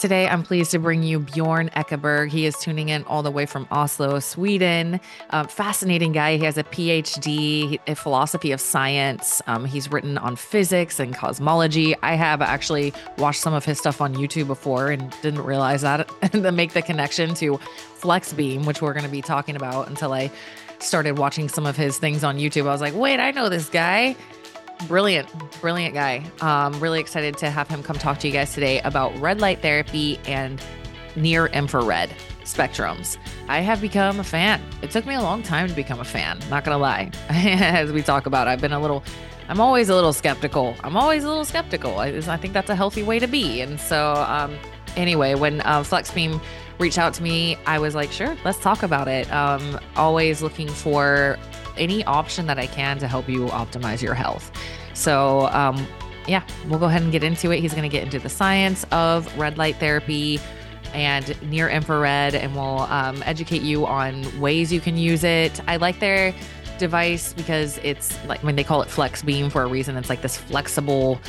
Today, I'm pleased to bring you Bjorn Ekeberg. He is tuning in all the way from Oslo, Sweden. Um, fascinating guy. He has a PhD in philosophy of science. Um, he's written on physics and cosmology. I have actually watched some of his stuff on YouTube before and didn't realize that and make the connection to FlexBeam, which we're going to be talking about until I started watching some of his things on YouTube. I was like, wait, I know this guy brilliant, brilliant guy. Um, really excited to have him come talk to you guys today about red light therapy and near infrared spectrums. I have become a fan. It took me a long time to become a fan, not gonna lie. As we talk about, I've been a little, I'm always a little skeptical. I'm always a little skeptical. I, I think that's a healthy way to be. And so, um, anyway, when uh, FlexBeam reached out to me, I was like, sure, let's talk about it. Um, always looking for any option that I can to help you optimize your health. So, um, yeah, we'll go ahead and get into it. He's going to get into the science of red light therapy and near infrared, and we'll um, educate you on ways you can use it. I like their device because it's like when they call it FlexBeam for a reason. It's like this flexible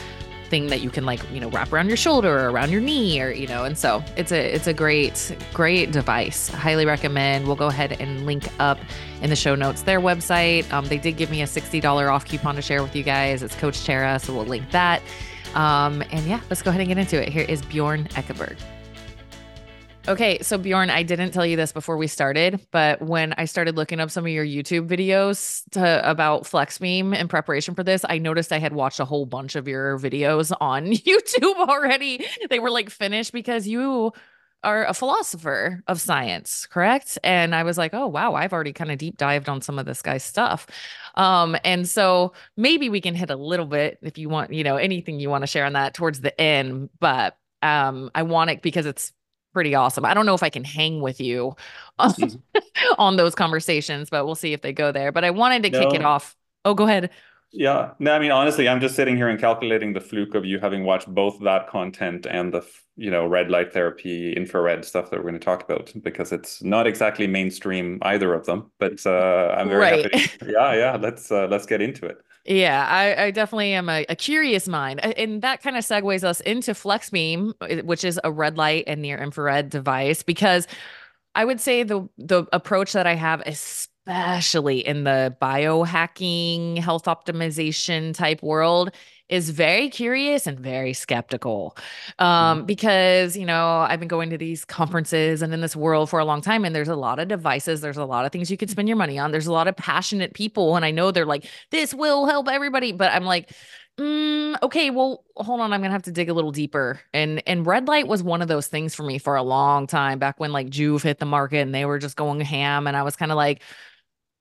thing that you can like you know wrap around your shoulder or around your knee or you know and so it's a it's a great great device. Highly recommend. We'll go ahead and link up in the show notes their website. Um, they did give me a $60 off coupon to share with you guys. It's coach tara so we'll link that. Um, and yeah let's go ahead and get into it. Here is bjorn ekeberg Okay, so Bjorn, I didn't tell you this before we started, but when I started looking up some of your YouTube videos to, about FlexBeam in preparation for this, I noticed I had watched a whole bunch of your videos on YouTube already. They were like finished because you are a philosopher of science, correct? And I was like, oh wow, I've already kind of deep dived on some of this guy's stuff. Um, and so maybe we can hit a little bit if you want, you know, anything you want to share on that towards the end, but um, I want it because it's pretty awesome. I don't know if I can hang with you on, mm-hmm. on those conversations, but we'll see if they go there. But I wanted to no. kick it off. Oh, go ahead. Yeah. No, I mean, honestly, I'm just sitting here and calculating the fluke of you having watched both that content and the, you know, red light therapy, infrared stuff that we're going to talk about because it's not exactly mainstream either of them. But uh, I'm very right. happy. Yeah, yeah. Let's uh, let's get into it. Yeah, I, I definitely am a, a, curious mind. And that kind of segues us into FlexBeam, which is a red light and near infrared device, because I would say the the approach that I have, especially in the biohacking, health optimization type world, is very curious and very skeptical um, mm-hmm. because you know i've been going to these conferences and in this world for a long time and there's a lot of devices there's a lot of things you can spend your money on there's a lot of passionate people and i know they're like this will help everybody but i'm like mm, okay well hold on i'm gonna have to dig a little deeper and and red light was one of those things for me for a long time back when like Joovv hit the market and they were just going ham and i was kind of like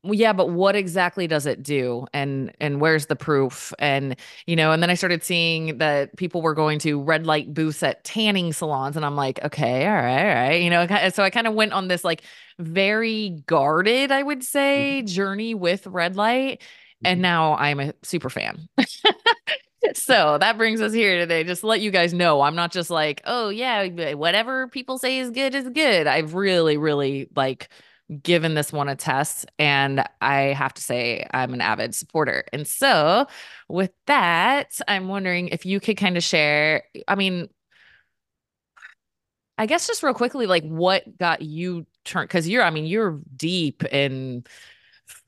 yeah but what exactly does it do and and where's the proof and you know and then i started seeing that people were going to red light booths at tanning salons and i'm like okay all right all right you know so i kind of went on this like very guarded i would say mm-hmm. journey with red light and mm-hmm. now i'm a super fan so that brings us here today just to let you guys know i'm not just like oh yeah whatever people say is good is good i've really really like given this one a test and I have to say I'm an avid supporter. And so with that, I'm wondering if you could kind of share, I mean, I guess just real quickly, like what got you turned because you're, I mean, you're deep in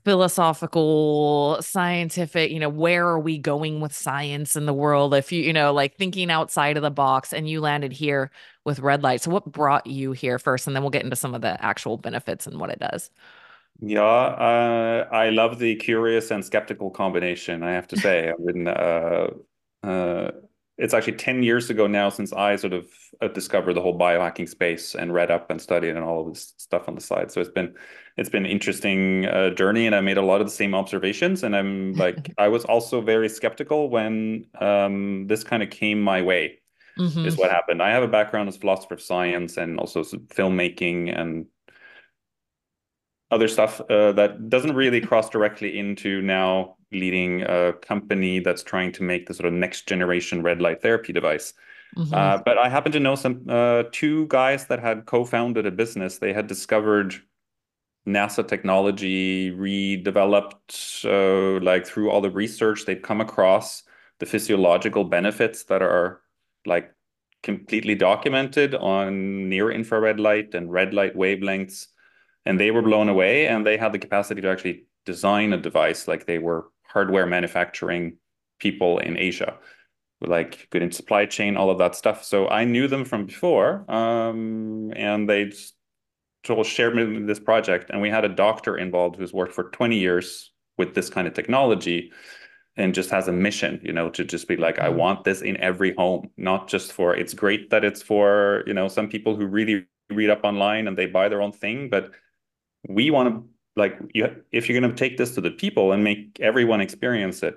philosophical, scientific, you know, where are we going with science in the world? If you, you know, like thinking outside of the box and you landed here with red light. So what brought you here first? And then we'll get into some of the actual benefits and what it does. Yeah, uh, I love the curious and skeptical combination. I have to say, I've been uh, uh, it's actually 10 years ago now since I sort of uh, discovered the whole biohacking space and read up and studied and all of this stuff on the side. So it's been it's been an interesting uh, journey, and I made a lot of the same observations. And I'm like, I was also very skeptical when um, this kind of came my way. Mm-hmm. Is what happened. I have a background as philosopher of science and also filmmaking and other stuff uh, that doesn't really cross directly into now leading a company that's trying to make the sort of next generation red light therapy device. Mm-hmm. Uh, but I happen to know some uh, two guys that had co-founded a business. They had discovered NASA technology, redeveloped uh, like through all the research they'd come across the physiological benefits that are like completely documented on near infrared light and red light wavelengths. And they were blown away and they had the capacity to actually design a device like they were hardware manufacturing people in Asia, like good in supply chain, all of that stuff. So I knew them from before, um, and they just shared me this project. And we had a doctor involved who's worked for 20 years with this kind of technology and just has a mission, you know, to just be like, I mm. want this in every home, not just for, it's great that it's for, you know, some people who really read up online and they buy their own thing, but we want to like you if you're going to take this to the people and make everyone experience it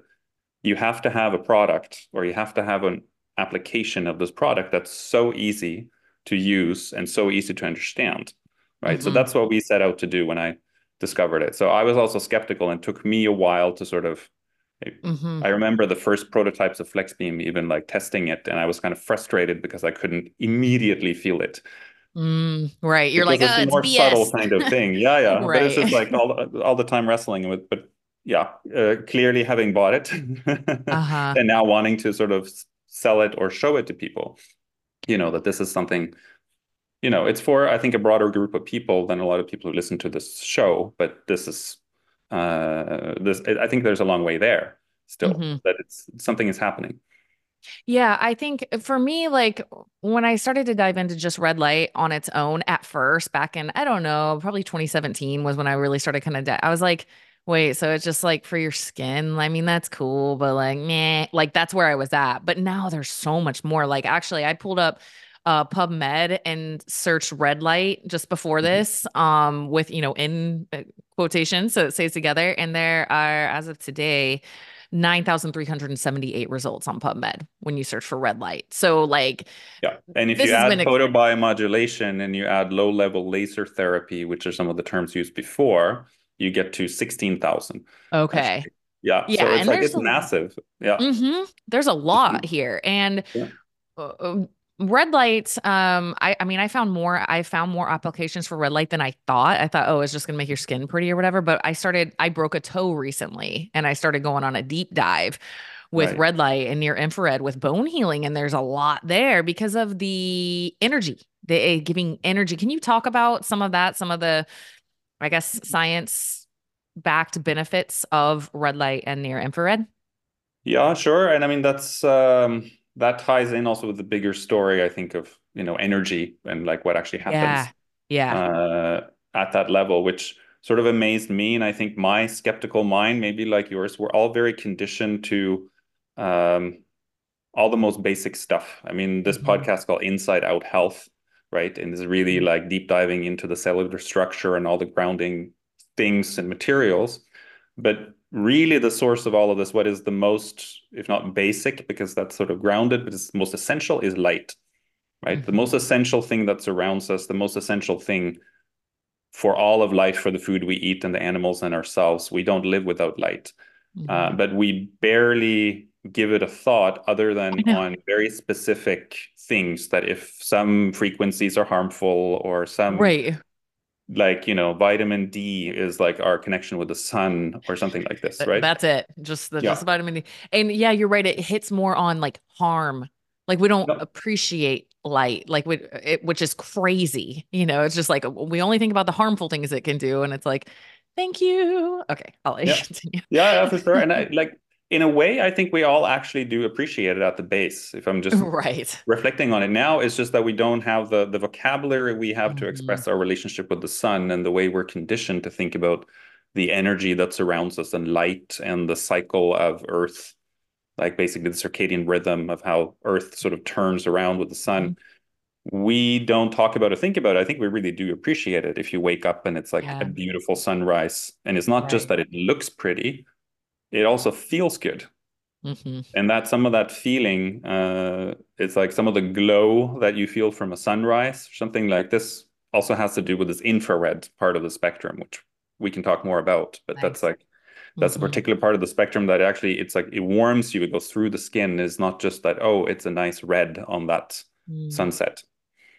you have to have a product or you have to have an application of this product that's so easy to use and so easy to understand right mm-hmm. so that's what we set out to do when i discovered it so i was also skeptical and took me a while to sort of mm-hmm. i remember the first prototypes of flexbeam even like testing it and i was kind of frustrated because i couldn't immediately feel it Mm, right. You're because like, it's oh, a more it's subtle kind of thing. Yeah, yeah. right. But it's just like all, all the time wrestling with, but yeah, uh, clearly having bought it uh-huh. and now wanting to sort of sell it or show it to people, you know, that this is something, you know, it's for, I think, a broader group of people than a lot of people who listen to this show. But this is, uh, this, I think there's a long way there still mm-hmm. that it's something is happening. Yeah, I think for me, like when I started to dive into just red light on its own at first, back in, I don't know, probably 2017 was when I really started kind of, di- I was like, wait, so it's just like for your skin. I mean, that's cool, but like, meh, like that's where I was at. But now there's so much more. Like, actually, I pulled up uh PubMed and searched red light just before mm-hmm. this um with you know in uh, quotation so it stays together and there are as of today 9,378 results on PubMed when you search for red light. So, like, yeah. And if you add photobiomodulation and you add low level laser therapy, which are some of the terms used before, you get to 16,000. Okay. Yeah. Yeah. So it's like it's massive. Yeah. Mm-hmm, there's a lot here. And yeah. Uh, um, red light um i i mean i found more i found more applications for red light than i thought. I thought oh it's just gonna make your skin pretty or whatever but i started i broke a toe recently and i started going on a deep dive with right. red light and near infrared with bone healing and there's a lot there because of the energy the eh, giving energy. Can you talk about some of that some of the i guess science backed benefits of red light and near infrared? Yeah sure and i mean that's um that ties in also with the bigger story, I think, of you know energy and like what actually happens. Yeah. Yeah. Uh, at that level, which sort of amazed me, and I think my skeptical mind, maybe like yours, we're all very conditioned to um, all the most basic stuff. I mean, this mm-hmm. podcast called Inside Out Health, right, and is really mm-hmm. like deep diving into the cellular structure and all the grounding things and materials. But really the source of all of this, what is the most, if not basic, because that's sort of grounded, but it's most essential is light, right? Mm-hmm. The most essential thing that surrounds us, the most essential thing for all of life, for the food we eat and the animals and ourselves. We don't live without light, mm-hmm. uh, but we barely give it a thought other than on very specific things that if some frequencies are harmful or some right like you know vitamin d is like our connection with the sun or something like this right? that's it. Just the yeah. just vitamin d. And yeah you're right it hits more on like harm. Like we don't no. appreciate light like we, it, which is crazy you know? It's just like we only think about the harmful things it can do and it's like thank you. Okay i'll yeah. continue. Yeah, yeah for sure. And i like in a way, I think we all actually do appreciate it at the base. If I'm just right reflecting on it now, it's just that we don't have the the vocabulary we have mm-hmm. to express our relationship with the sun and the way we're conditioned to think about the energy that surrounds us and light and the cycle of Earth, like basically the circadian rhythm of how Earth sort of turns around with the sun. Mm-hmm. We don't talk about or think about it. I think we really do appreciate it if you wake up and it's like yeah. a beautiful sunrise. And it's not right. just that it looks pretty, it also feels good. Mm-hmm. And that some of that feeling, uh, it's like some of the glow that you feel from a sunrise, something like this also has to do with this infrared part of the spectrum, which we can talk more about. But nice. that's like that's mm-hmm. a particular part of the spectrum that actually it's like it warms you, it goes through the skin. Is not just that oh, it's a nice red on that mm. sunset.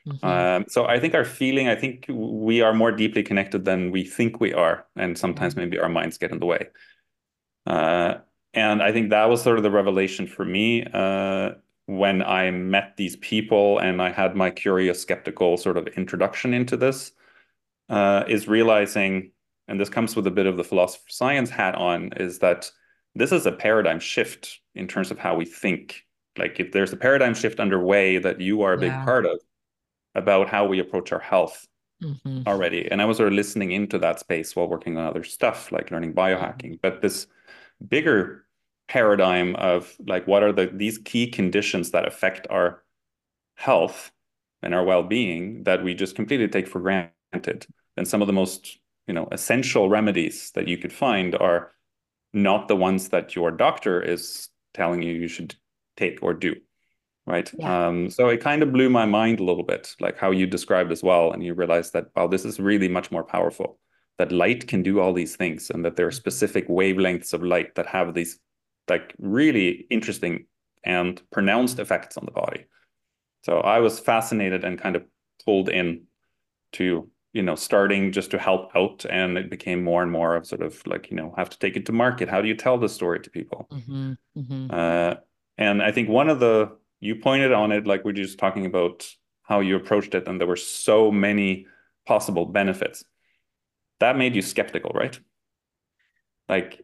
Mm-hmm. Um, so I think our feeling, I think we are more deeply connected than we think we are, and sometimes mm-hmm. maybe our minds get in the way. Uh, and I think that was sort of the revelation for me. Uh, when I met these people and I had my curious, skeptical sort of introduction into this, uh, is realizing, and this comes with a bit of the philosopher science hat on, is that this is a paradigm shift in terms of how we think. Like if there's a paradigm shift underway that you are a big Yeah. part of about how we approach our health hmm already. And I was sort of listening into that space while working on other stuff like learning biohacking. But this bigger paradigm of like what are the these key conditions that affect our health and our well-being that we just completely take for granted. And some of the most, you know, essential remedies that you could find are not the ones that your doctor is telling you you should take or do right Yeah. um, so it kind of blew my mind a little bit like how you described as well and you realized that wow this is really much more powerful that light can do all these things and that there are Mhm. specific wavelengths of light that have these like really interesting and pronounced effects on the body. So i was fascinated and kind of pulled in to you know starting just to help out and it became more and more of sort of like you know have to take it to market. How do you tell the story to people? Hmm hmm uh, and I think one of the you pointed on it, like we're just talking about how you approached it, and there were so many possible benefits. That made you skeptical, right? Like,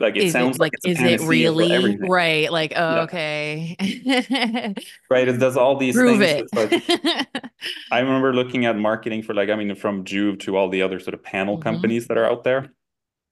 like it Is it sounds like, like it's is it really right? Like, oh, Yeah, okay. right. It does all these Prove things. it. Like I remember looking at marketing for like, I mean, from Joovv to all the other sort of panel hmm companies that are out there,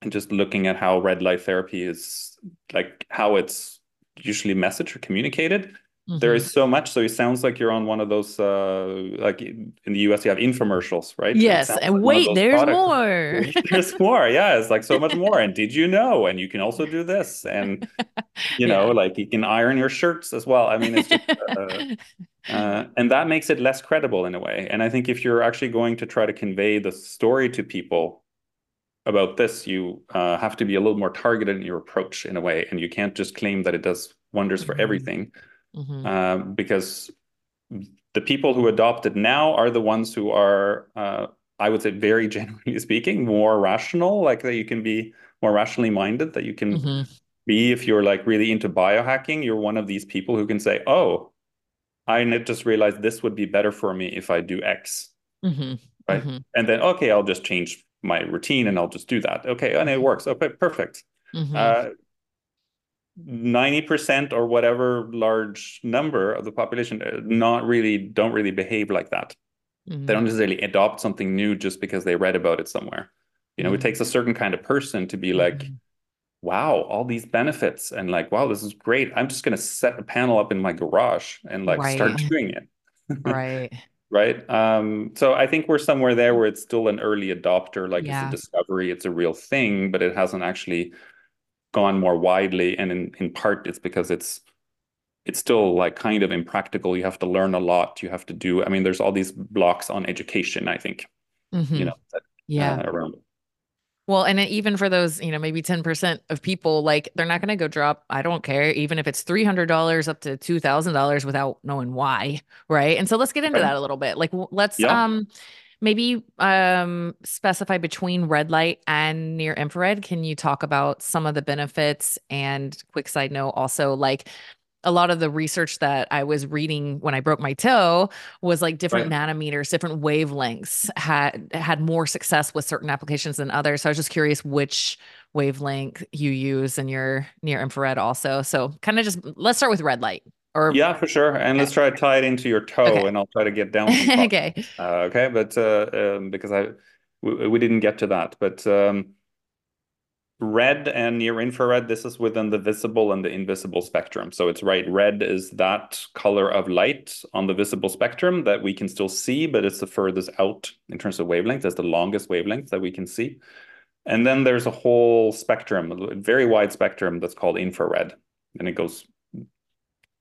and just looking at how red light therapy is like how it's usually messaged or communicated. There hmm is so much. So it sounds like you're on one of those, uh, like in the US, you have infomercials, right? Yes. And like wait, there's products. more. There's more. Yeah, it's like so much more. And did you know? And you can also do this. And, you know, Yeah. like you can iron your shirts as well. I mean, it's just, uh, uh, and that makes it less credible in a way. And I think if you're actually going to try to convey the story to people about this, you uh, have to be a little more targeted in your approach in a way. And you can't just claim that it does wonders for hmm everything hmm um, because the people who adopt it now are the ones who are, uh, I would say, very generally speaking, more rational, like that you can be more rationally minded, that you can hmm be, if you're like really into biohacking, you're one of these people who can say, oh, I just realized this would be better for me if I do X, hmm right? hmm And then, okay, I'll just change my routine and I'll just do that. Okay, and it works. Okay, perfect. hmm Uh, 90% or whatever large number of the population uh, not really don't really behave like that. They hmm don't necessarily adopt something new just because they read about it somewhere. You know, it hmm takes a certain kind of person to be like, wow, all these benefits and like, wow, this is great. I'm just going to set a panel up in my garage and like start doing it. Right. Right. Um, so I think we're somewhere there where it's still an early adopter, like it's a discovery, it's a real thing, but it hasn't actually gone more widely. And in, in part, it's because it's it's still like kind of impractical. You have to learn a lot. You have to do, I mean, there's all these blocks on education, I think, you hmm know, that, Yeah. uh, around. Well, and even for those, you know, maybe 10% of people, like they're not going to go drop, I don't care, even if it's $300 up to $2,000 without knowing why, right? And so let's get into Right. that a little bit. Like let's Yeah. um maybe um specify between red light and near infrared. Can you talk about some of the benefits and quick side note also like a lot of the research that I was reading when I broke my toe was like different Right. nanometers, different wavelengths had had more success with certain applications than others. So I was just curious which wavelength you use in your near infrared also. So kind of just let's start with red light or Yeah, for sure. And okay. let's try to tie it into your toe Okay. and I'll try to get down okay. Uh, okay. But uh, um, because I, we, we didn't get to that, but um, red and near infrared, this is within the visible and the invisible spectrum. So it's right. Red is that color of light on the visible spectrum that we can still see, but it's the furthest out in terms of wavelength. That's the longest wavelength that we can see. And then there's a whole spectrum, a very wide spectrum that's called infrared. And it goes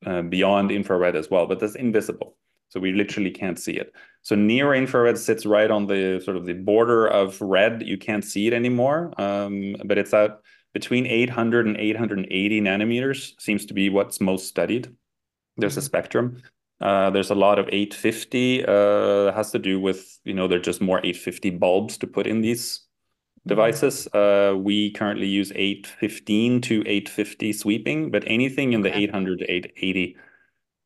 uh, beyond infrared as well, but that's invisible. So we literally can't see it. So near infrared sits right on the sort of the border of red. You can't see it anymore, um, but it's at between 800 and 880 nanometers seems to be what's most studied. There's a Mhm. spectrum. Uh, there's a lot of 850. Uh, has to do with you know they're just more 850 bulbs to put in these devices. Uh, we currently use 815 to 850 sweeping, but anything in the Okay. 800 to 880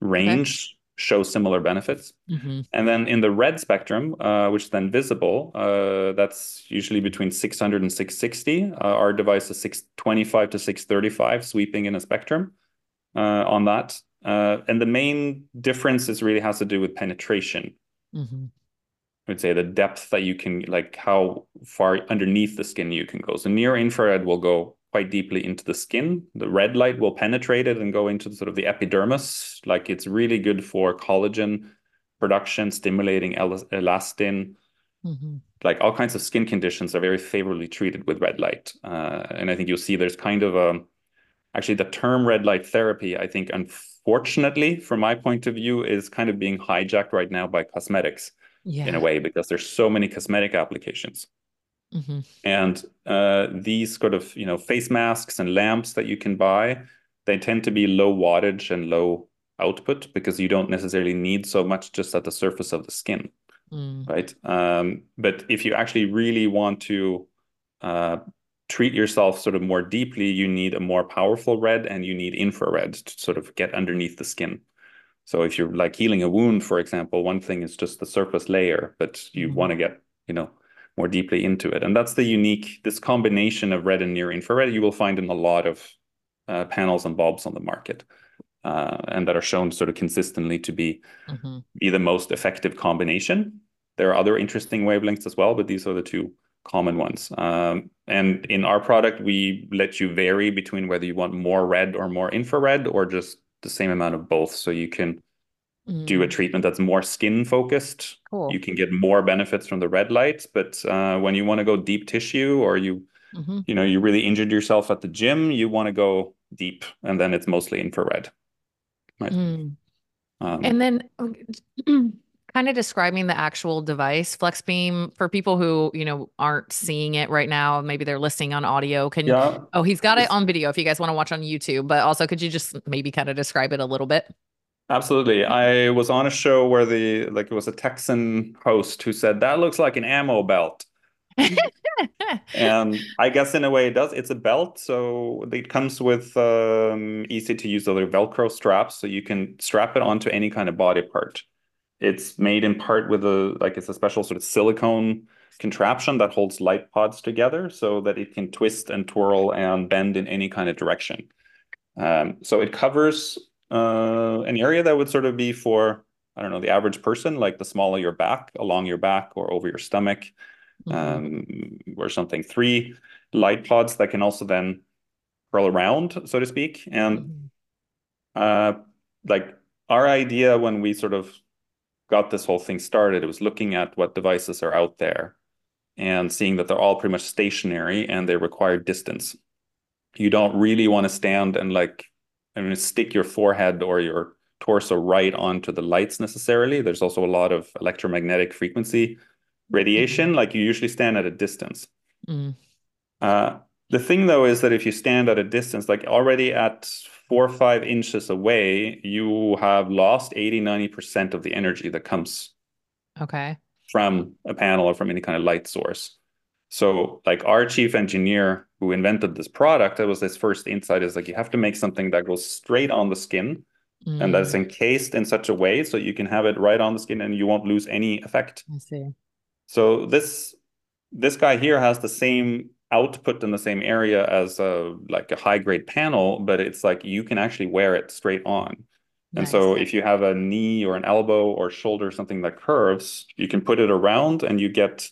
range okay. show similar benefits. Mm-hmm. And then in the red spectrum, uh, which is then visible, uh, that's usually between 600 and 660. Uh, our device is 625 to 635, sweeping in a spectrum uh, on that. Uh, and the main difference is really has to do with penetration. Mm-hmm. I would say the depth that you can, like how far underneath the skin you can go. So near infrared will go quite deeply into the skin. The red light will penetrate it and go into the, sort of the epidermis. Like it's really good for collagen production, stimulating elastin. Mm-hmm. Like all kinds of skin conditions are very favorably treated with red light. Uh, and I think you'll see there's kind of a, actually the term red light therapy, I think, unfortunately, from my point of view, is kind of being hijacked right now by cosmetics yeah. in a way because there's so many cosmetic applications. Mm-hmm. And uh, these sort of you know face masks and lamps that you can buy, they tend to be low wattage and low output because you don't necessarily need so much just at the surface of the skin, mm. right? Um, but if you actually really want to uh, treat yourself sort of more deeply, you need a more powerful red and you need infrared to sort of get underneath the skin. So if you're like healing a wound, for example, one thing is just the surface layer, but you mm. want to get you know more deeply into it. And that's the unique, this combination of red and near infrared you will find in a lot of uh, panels and bulbs on the market. Uh, and that are shown sort of consistently to be mm-hmm. be the most effective combination. There are other interesting wavelengths as well, but these are the two common ones. Um, and in our product, we let you vary between whether you want more red or more infrared, or just the same amount of both. So you can mm. do a mm. treatment that's more skin focused. Cool. You can get more benefits from the red light, but uh, when you want to go deep tissue or you mm-hmm. you know you really injured yourself at the gym, you want to go deep, and then it's mostly infrared. Right. Mm. Um, and then. Kind of describing the actual device FlexBeam for people who you know aren't seeing it right now maybe they're listening on audio can yeah. you oh he's got it on video if you guys want to watch on youtube but also could you just maybe kind of describe it a little bit Absolutely. I was on a show where the like it was a Texan host who said that looks like an ammo belt. and I guess in a way it does. It's a belt, so it comes with um, easy to use other Velcro straps, so you can strap it onto any kind of body part. It's made in part with a like it's a special sort of silicone contraption that holds light pods together, so that it can twist and twirl and bend in any kind of direction. Um, so it covers uh, an area that would sort of be for I don't know the average person, like the small of your back, along your back, or over your stomach, mm-hmm. um, or something. Three light pods that can also then curl around, so to speak, and mm-hmm. uh, like our idea when we sort of got this whole thing started, it was looking at what devices are out there and seeing that they're all pretty much stationary and they require distance. You don't really want to stand and like I mean, stick your forehead or your torso right onto the lights necessarily. There's also a lot of electromagnetic frequency radiation. Like you usually stand at a distance. Mm. Uh, the thing though is that if you stand at a distance, like already at four or five inches away, you have lost 80, 90% of the energy that comes okay from a panel or from any kind of light source. So like our chief engineer who invented this product, that was his first insight is like you have to make something that goes straight on the skin mm. and that's encased in such a way so you can have it right on the skin and you won't lose any effect. I see. So this this guy here has the same output in the same area as a like a high grade panel, but it's like you can actually wear it straight on. And nice. so if you have a knee or an elbow or shoulder, something that curves, you can put it around and you get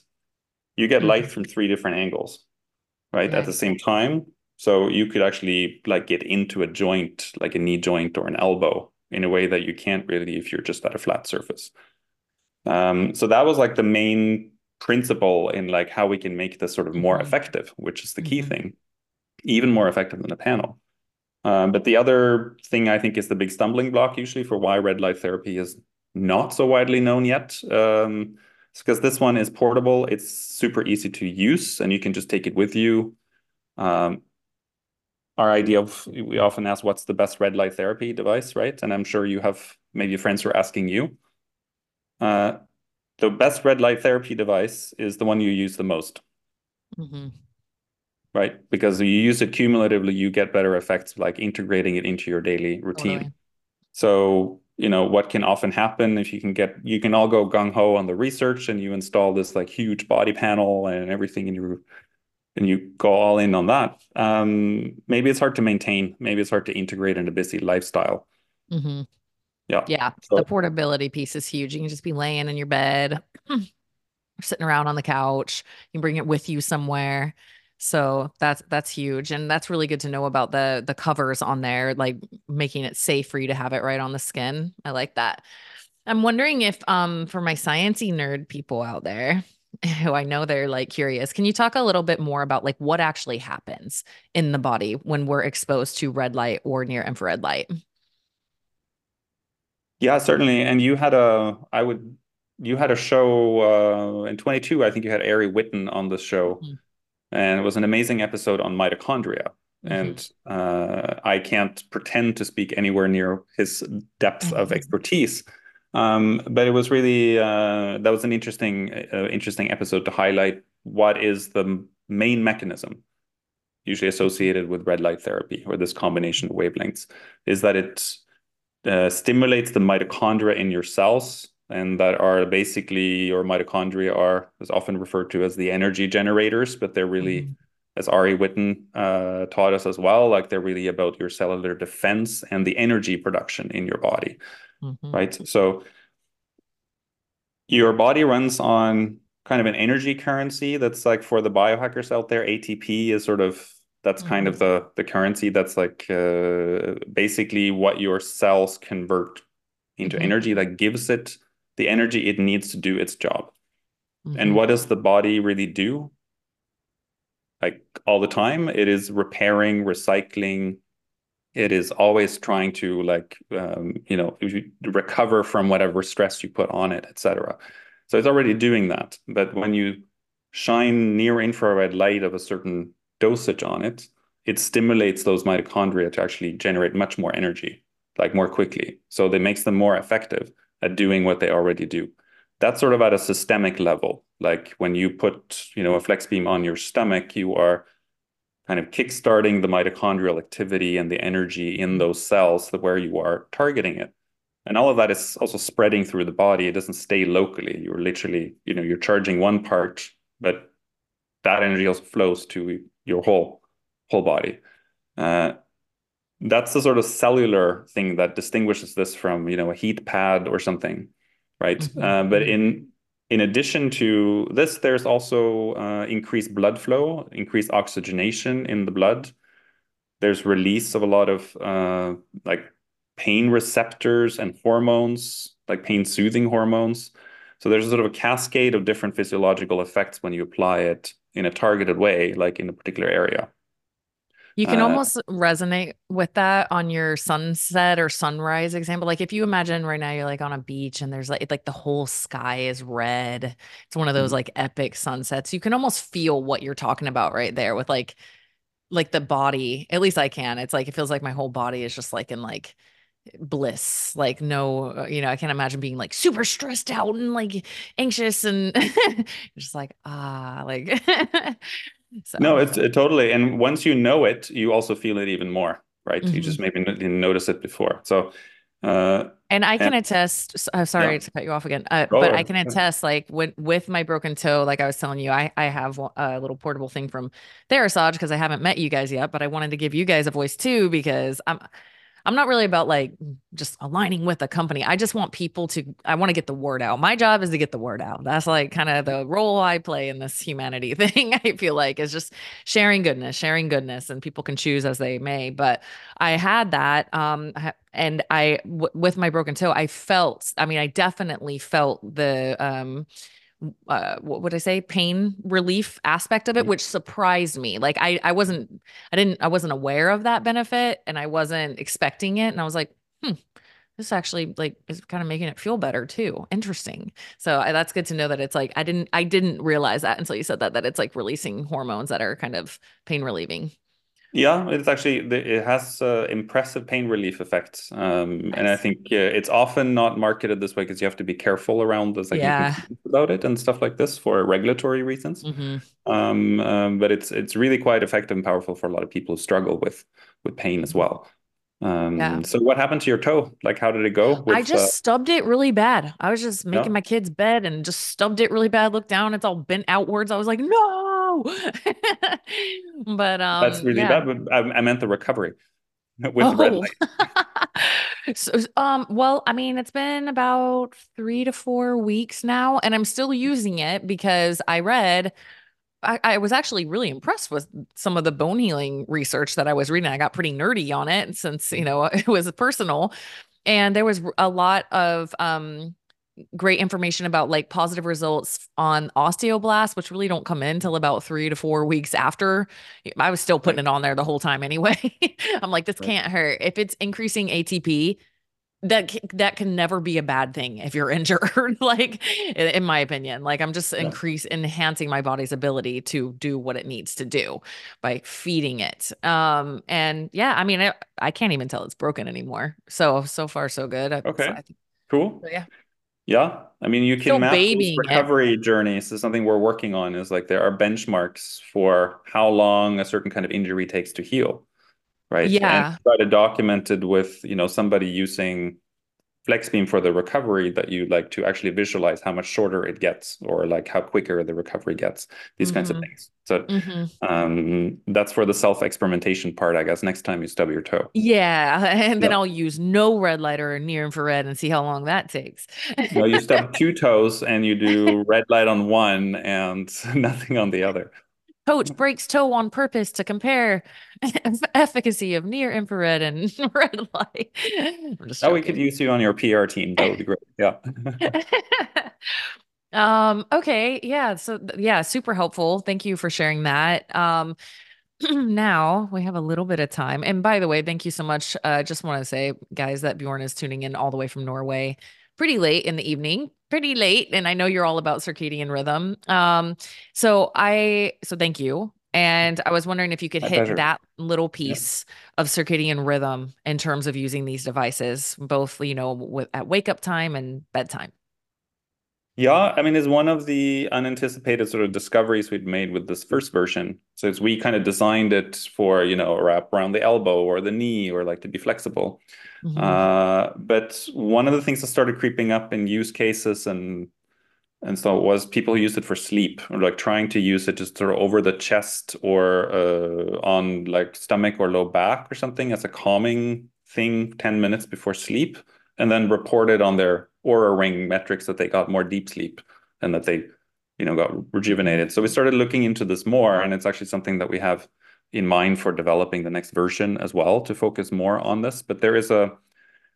you get mm-hmm. light from three different angles, right? At the same time. So you could actually like get into a joint, like a knee joint or an elbow in a way that you can't really if you're just at a flat surface. Um, so that was like the main principle in like how we can make this sort of more mm-hmm. effective, which is the key mm-hmm. thing, even more effective than a panel. Um, but the other thing I think is the big stumbling block usually for why red light therapy is not so widely known yet. Um, because this one is portable. It's super easy to use, and you can just take it with you. Um, our idea of we often ask what's the best red light therapy device, right? And I'm sure you have maybe friends who are asking you. Uh, the best red light therapy device is the one you use the most. Mm-hmm. Right? Because you use it cumulatively, you get better effects like integrating it into your daily routine. Totally. So you know what can often happen if you can get you can all go gung ho on the research and you install this like huge body panel and everything and you and you go all in on that. Um, maybe it's hard to maintain. Maybe it's hard to integrate in a busy lifestyle. Mm-hmm. Yeah. Yeah. So- the portability piece is huge. You can just be laying in your bed, sitting around on the couch. You can bring it with you somewhere. So that's that's huge. And that's really good to know about the the covers on there, like making it safe for you to have it right on the skin. I like that. I'm wondering if um for my sciency nerd people out there who I know they're like curious, can you talk a little bit more about like what actually happens in the body when we're exposed to red light or near infrared light? Yeah, certainly. And you had a, I would, you had a show uh, in 22. I think you had Ari Whitten on the show, Mhm. and it was an amazing episode on mitochondria. Mhm. And uh, I can't pretend to speak anywhere near his depth of Mhm. expertise. Um, but it was really uh, that was an interesting, uh, interesting episode to highlight what is the main mechanism usually associated with red light therapy or this combination of wavelengths is that it stimulates the mitochondria in your cells and that are basically your mitochondria are is often referred to as the energy generators but they're really Mhm. as Ari Whitten uh, taught us as well like they're really about your cellular defense and the energy production in your body Mhm. right so your body runs on kind of an energy currency that's like for the biohackers out there ATP is sort of that's kind of the the currency that's like uh, basically what your cells convert into Mhm. energy that gives it the energy it needs to do its job. Mhm. And what does the body really do? Like all the time, it is repairing, recycling. It is always trying to like um, you know recover from whatever stress you put on it, etc. So it's already doing that. But when you shine near infrared light of a certain dosage on it, it stimulates those mitochondria to actually generate much more energy, like more quickly. So that makes them more effective at doing what they already do. That's sort of at a systemic level. Like when you put, you know, a FlexBeam on your stomach, you are kind of kickstarting the mitochondrial activity and the energy in those cells where you are targeting it. And all of that is also spreading through the body. It doesn't stay locally. You're literally, you know, you're charging one part, but that energy also flows to your whole whole body. Uh, that's the sort of cellular thing that distinguishes this from, you know, a heat pad or something, right? Mhm. Uh, but in in addition to this, there's also uh, increased blood flow, increased oxygenation in the blood. There's release of a lot of uh, like pain receptors and hormones, like pain soothing hormones. So there's a sort of a cascade of different physiological effects when you apply it in a targeted way, like in a particular area. You can Uh, almost resonate with that on your sunset or sunrise example. Like if you imagine right now you're like on a beach and there's like like the whole sky is red. It's one of those Mhm. like epic sunsets. You can almost feel what you're talking about right there with like like the body. At least I can. It's like it feels like my whole body is just like in like bliss. Like no, uh, you know, I can't imagine being like super stressed out and like anxious and just like ah like so No, it's it totally. And once you know it, you also feel it even more, right? You Mhm. just maybe didn't notice it before. So, uh, And I can And- attest, uh, sorry Yeah. to cut you off again, uh, but I can attest, like with with my broken toe, like I was telling you, I I have a little portable thing from Therasage because I haven't met you guys yet, but I wanted to give you guys a voice too because I'm I'm not really about like just aligning with a company. I just want people to I want to get the word out. My job is to get the word out. That's like kind of the role I play in this humanity thing. I feel like is just sharing goodness, sharing goodness, and people can choose as they may. But I had that, um, and I w- with my broken toe, I felt. I mean, I definitely felt the um, uh, what would I say, pain relief aspect of it, Mhm. which surprised me. Like I, I wasn't, I didn't, I wasn't aware of that benefit, and I wasn't expecting it, and I was like, hmm. This actually like is kind of making it feel better too. Interesting. So I, that's good to know that it's like I didn't I didn't realize that until you said that that it's like releasing hormones that are kind of pain relieving. Yeah, it's actually it has uh, impressive pain relief effects. Um, and I think uh, it's often not marketed this way because you have to be careful around this, like Yeah. about it and stuff like this for regulatory reasons. hmm Um, um, but it's it's really quite effective and powerful for a lot of people who struggle with with pain as well. Um, Yeah. so what happened to your toe? Like, how did it go I with uh, just stubbed it really bad. I was just making no? my kid's bed and just stubbed it really bad. Looked down, it's all bent outwards. I was like, no. But That's um, really yeah. bad, I, I meant the recovery with the red Oh. light. So, um, well, I mean, it's been about three to four weeks now, and I'm still using it because I read I, I was actually really impressed with some of the bone healing research that I was reading. I got pretty nerdy on it since, you know, it was personal. And there was a lot of um great information about like positive results on osteoblasts, which really don't come in until about three to four weeks after. I was still putting Right, it on there the whole time anyway. I'm like, this right. can't hurt. If it's increasing ATP, that that can never be a bad thing if you're injured like in, my opinion like i'm just Yeah. increase enhancing my body's ability to do what it needs to do by feeding it um and yeah i mean i, I can't even tell it's broken anymore so so far so good I, so Okay, I think, cool. so yeah Yeah, I mean, you can still map those babying it recovery journeys. This is something we're working on, is like there are benchmarks for how long a certain kind of injury takes to heal, right? And yeah try to document it with, you know, somebody using FlexBeam for the recovery that you like to actually visualize how much shorter it gets or like how quicker the recovery gets, these kinds of mm-hmm things. So mm-hmm um, that's for the self-experimentation part, I guess, next time you stub your toe. yeah and then Yeah. i'll use no red light or near infrared and see how long that takes No, you stub two toes and you do red light on one and nothing on the other. Coach breaks toe on purpose to compare efficacy of near infrared and red light. Oh, we could use you on your PR team. That would be great. Yeah. Um, okay, yeah, so yeah, super helpful. Thank you for sharing that. Um, now we have a little bit of time. And by the way, thank you so much. Uh, just want to say, guys, that Bjorn is tuning in all the way from Norway, pretty late in the evening, pretty late. And I know you're all about circadian rhythm. Um, so I, so thank you. And I was wondering if you could My hit pleasure. that little Yeah. piece of circadian rhythm in terms of using these devices, both, you know, with at wake up time and bedtime. Yeah, I mean, it's one of the unanticipated sort of discoveries we'd made with this first version. So it's we kind of designed it for, you know, a wrap around the elbow or the knee or like to be flexible. Mhm. Uh, but one of the things that started creeping up in use cases and and so it was people who used it for sleep or like trying to use it just sort of over the chest or uh, on like stomach or low back or something as a calming thing 10 minutes before sleep and then reported on their Oura ring metrics that they got more deep sleep and that they you know got rejuvenated. So we started looking into this more and it's actually something that we have in mind for developing the next version as well to focus more on this. But there is a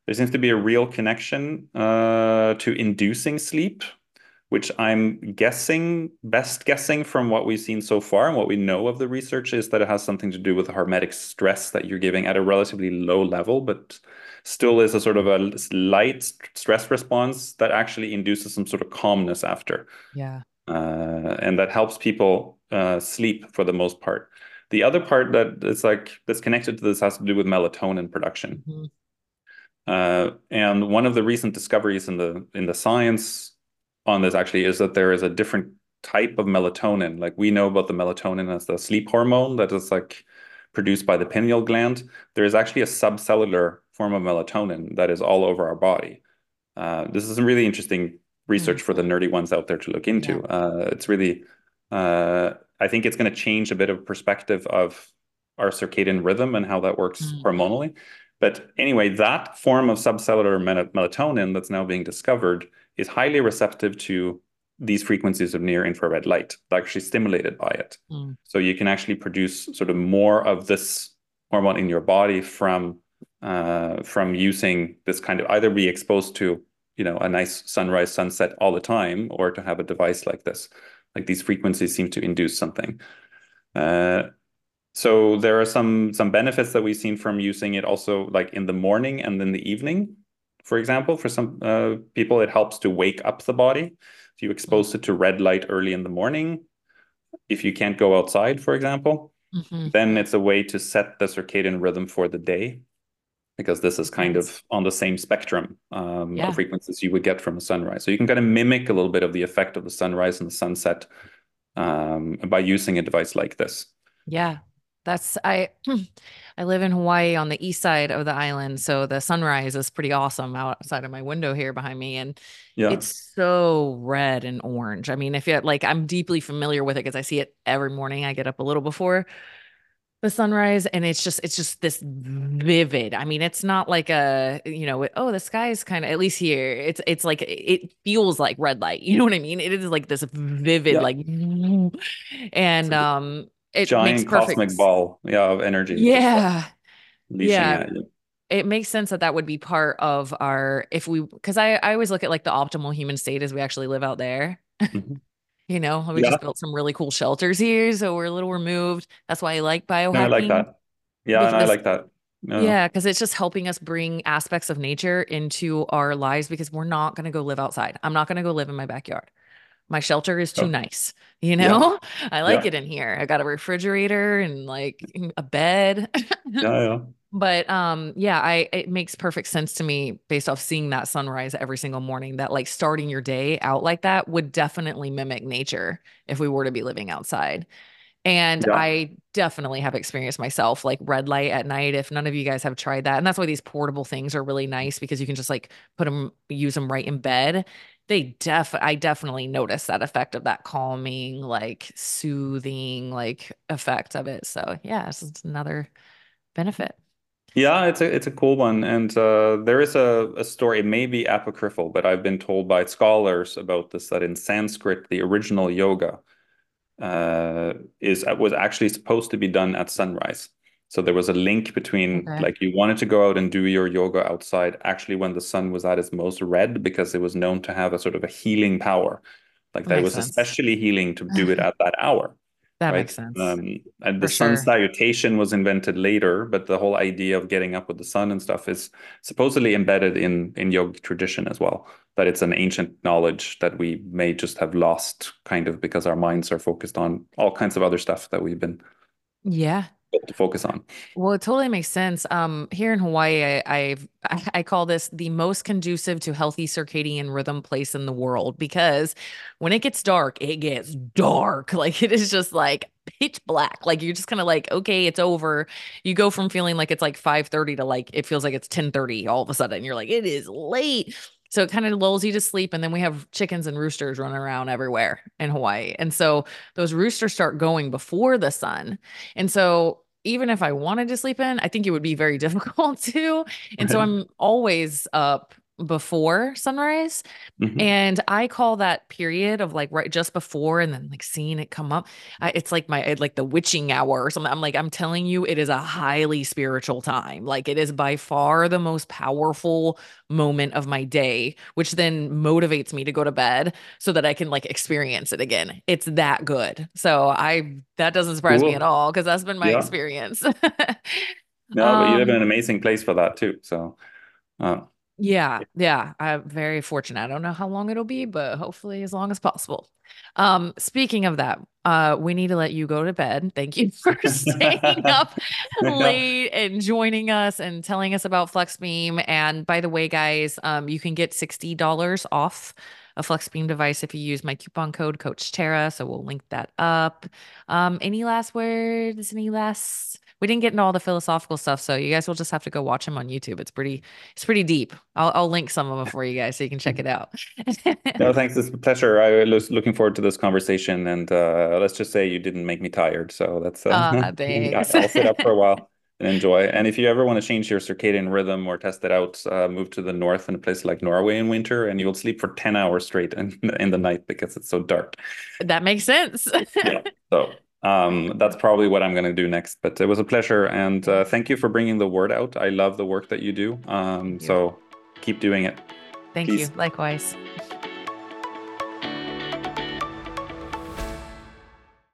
there seems to be a real connection uh, to inducing sleep which I'm guessing, best guessing from what we've seen so far and what we know of the research is that it has something to do with the hormetic stress that you're giving at a relatively low level, but still is a sort of a light stress response that actually induces some sort of calmness after. Yeah. Uh, and that helps people uh, sleep for the most part. The other part that is like that's connected to this has to do with melatonin production. Mhm. Uh, and one of the recent discoveries in the in the science on this actually is that there is a different type of melatonin. Like we know about the melatonin as the sleep hormone that is like produced by the pineal gland. There is actually a subcellular form of melatonin that is all over our body. Uh, this is some really interesting research for the nerdy ones out there to look Yeah. into. Uh, it's really, uh, I think it's going to change a bit of perspective of our circadian rhythm and how that works Mm. hormonally. But anyway, that form of subcellular melatonin that's now being discovered is highly receptive to these frequencies of near infrared light, actually stimulated by it. Mm. So you can actually produce sort of more of this hormone in your body from uh, from using this kind of either be exposed to you know a nice sunrise sunset all the time or to have a device like this like these frequencies seem to induce something uh, so there are some some benefits that we've seen from using it also like in the morning and in the evening for example for some uh, people it helps to wake up the body if you expose it to red light early in the morning if you can't go outside for example Mhm. then it's a way to set the circadian rhythm for the day because this is kind of on the same spectrum um, Yeah. of frequencies you would get from a sunrise. So you can kind of mimic a little bit of the effect of the sunrise and the sunset um, by using a device like this. Yeah. That's I I live in Hawaii on the east side of the island, so the sunrise is pretty awesome outside of my window here behind me and Yeah. it's so red and orange. I mean, if you like I'm deeply familiar with it because I see it every morning. I get up a little before the sunrise and it's just it's just this vivid i mean it's not like a you know oh the sky is kind of at least here it's it's like it feels like red light you know what i mean it is like this vivid Yeah. like and um it makes Giant perfect cosmic ball, yeah, of energy. yeah yeah it makes sense that that would be part of our if we because I, I always look at like the optimal human state as we actually live out there Mhm. you know we Yeah, just built some really cool shelters here so we're a little removed that's why i like and I like that. Yeah, and I like that. Yeah. Yeah, because it's just helping us bring aspects of nature into our lives because we're not going to go live outside. I'm not going to go live in my backyard. My shelter is too Oh, nice. You yeah, know, I like yeah, it in here. I got a refrigerator and like a bed. yeah, yeah. But um yeah, I it makes perfect sense to me based off seeing that sunrise every single morning that like starting your day out like that would definitely mimic nature if we were to be living outside. And Yeah. I definitely have experienced myself like red light at night. If none of you guys have tried that, and that's why these portable things are really nice because you can just like put them, use them right in bed. They def, I definitely notice that effect of that calming, like soothing, like effect of it. So yeah, it's another benefit. Yeah, it's a it's a cool one, and uh, there is a, a story. It may be apocryphal, but I've been told by scholars about this that in Sanskrit, the original yoga uh, is was actually supposed to be done at sunrise. So there was a link between Okay, like you wanted to go out and do your yoga outside actually when the sun was at its most red because it was known to have a sort of a healing power, like that that was sense. especially healing to do it at that hour That right? makes sense Um, and the for sun sure. salutation was invented later, but the whole idea of getting up with the sun and stuff is supposedly embedded in in yogic tradition as well. That it's an ancient knowledge that we may just have lost, kind of because our minds are focused on all kinds of other stuff that we've been Yeah. To focus on. Well, it totally makes sense. Um, here in Hawaii, I, I've I, I call this the most conducive to healthy circadian rhythm place in the world because when it gets dark, it gets dark. Like it is just like pitch black. Like you're just kind of like, okay, it's over. You go from feeling like it's like 5:30 to like it feels like it's 10:30 all of a sudden. You're like, it is late. So it kind of lulls you to sleep. And then we have chickens and roosters running around everywhere in Hawaii. And so those roosters start going before the sun. And so even if I wanted to sleep in, I think it would be very difficult to. And so I'm always up before sunrise. hmm And I call that period of like right just before and then like seeing it come up. I, it's like my like the witching hour or something. I'm like, I'm telling you, it is a highly spiritual time. Like it is by far the most powerful moment of my day, which then motivates me to go to bed so that I can like experience it again. It's that good. So I that doesn't surprise me at all because that's been my Yeah. experience. No, but you live in Um, an amazing place for that too. So, uh, Yeah, yeah, I'm very fortunate. I don't know how long it'll be, but hopefully as long as possible. Um, speaking of that, uh, we need to let you go to bed. Thank you for staying up late and joining us and telling us about FlexBeam. And by the way, guys, um, you can get $60 off a FlexBeam device if you use my coupon code Coach Tara. So we'll link that up. Um, any last words? Any last? We didn't get into all the philosophical stuff, so you guys will just have to go watch him on YouTube. It's pretty it's pretty deep. I'll I'll link some of them for you guys so you can check it out. No, thanks. It's a pleasure. I was looking forward to this conversation, and uh, let's just say you didn't make me tired. So that's uh, Uh, thanks. I'll sit up for a while and enjoy. And if you ever want to change your circadian rhythm or test it out, uh, move to the north in a place like Norway in winter, and you'll sleep for 10 hours straight in, in the night because it's so dark. That makes sense. Yeah. So um, that's probably what I'm going to do next. But it was a pleasure, and uh, thank you for bringing the word out. I love the work that you do. Um, you. so keep doing it. Thank you. Likewise.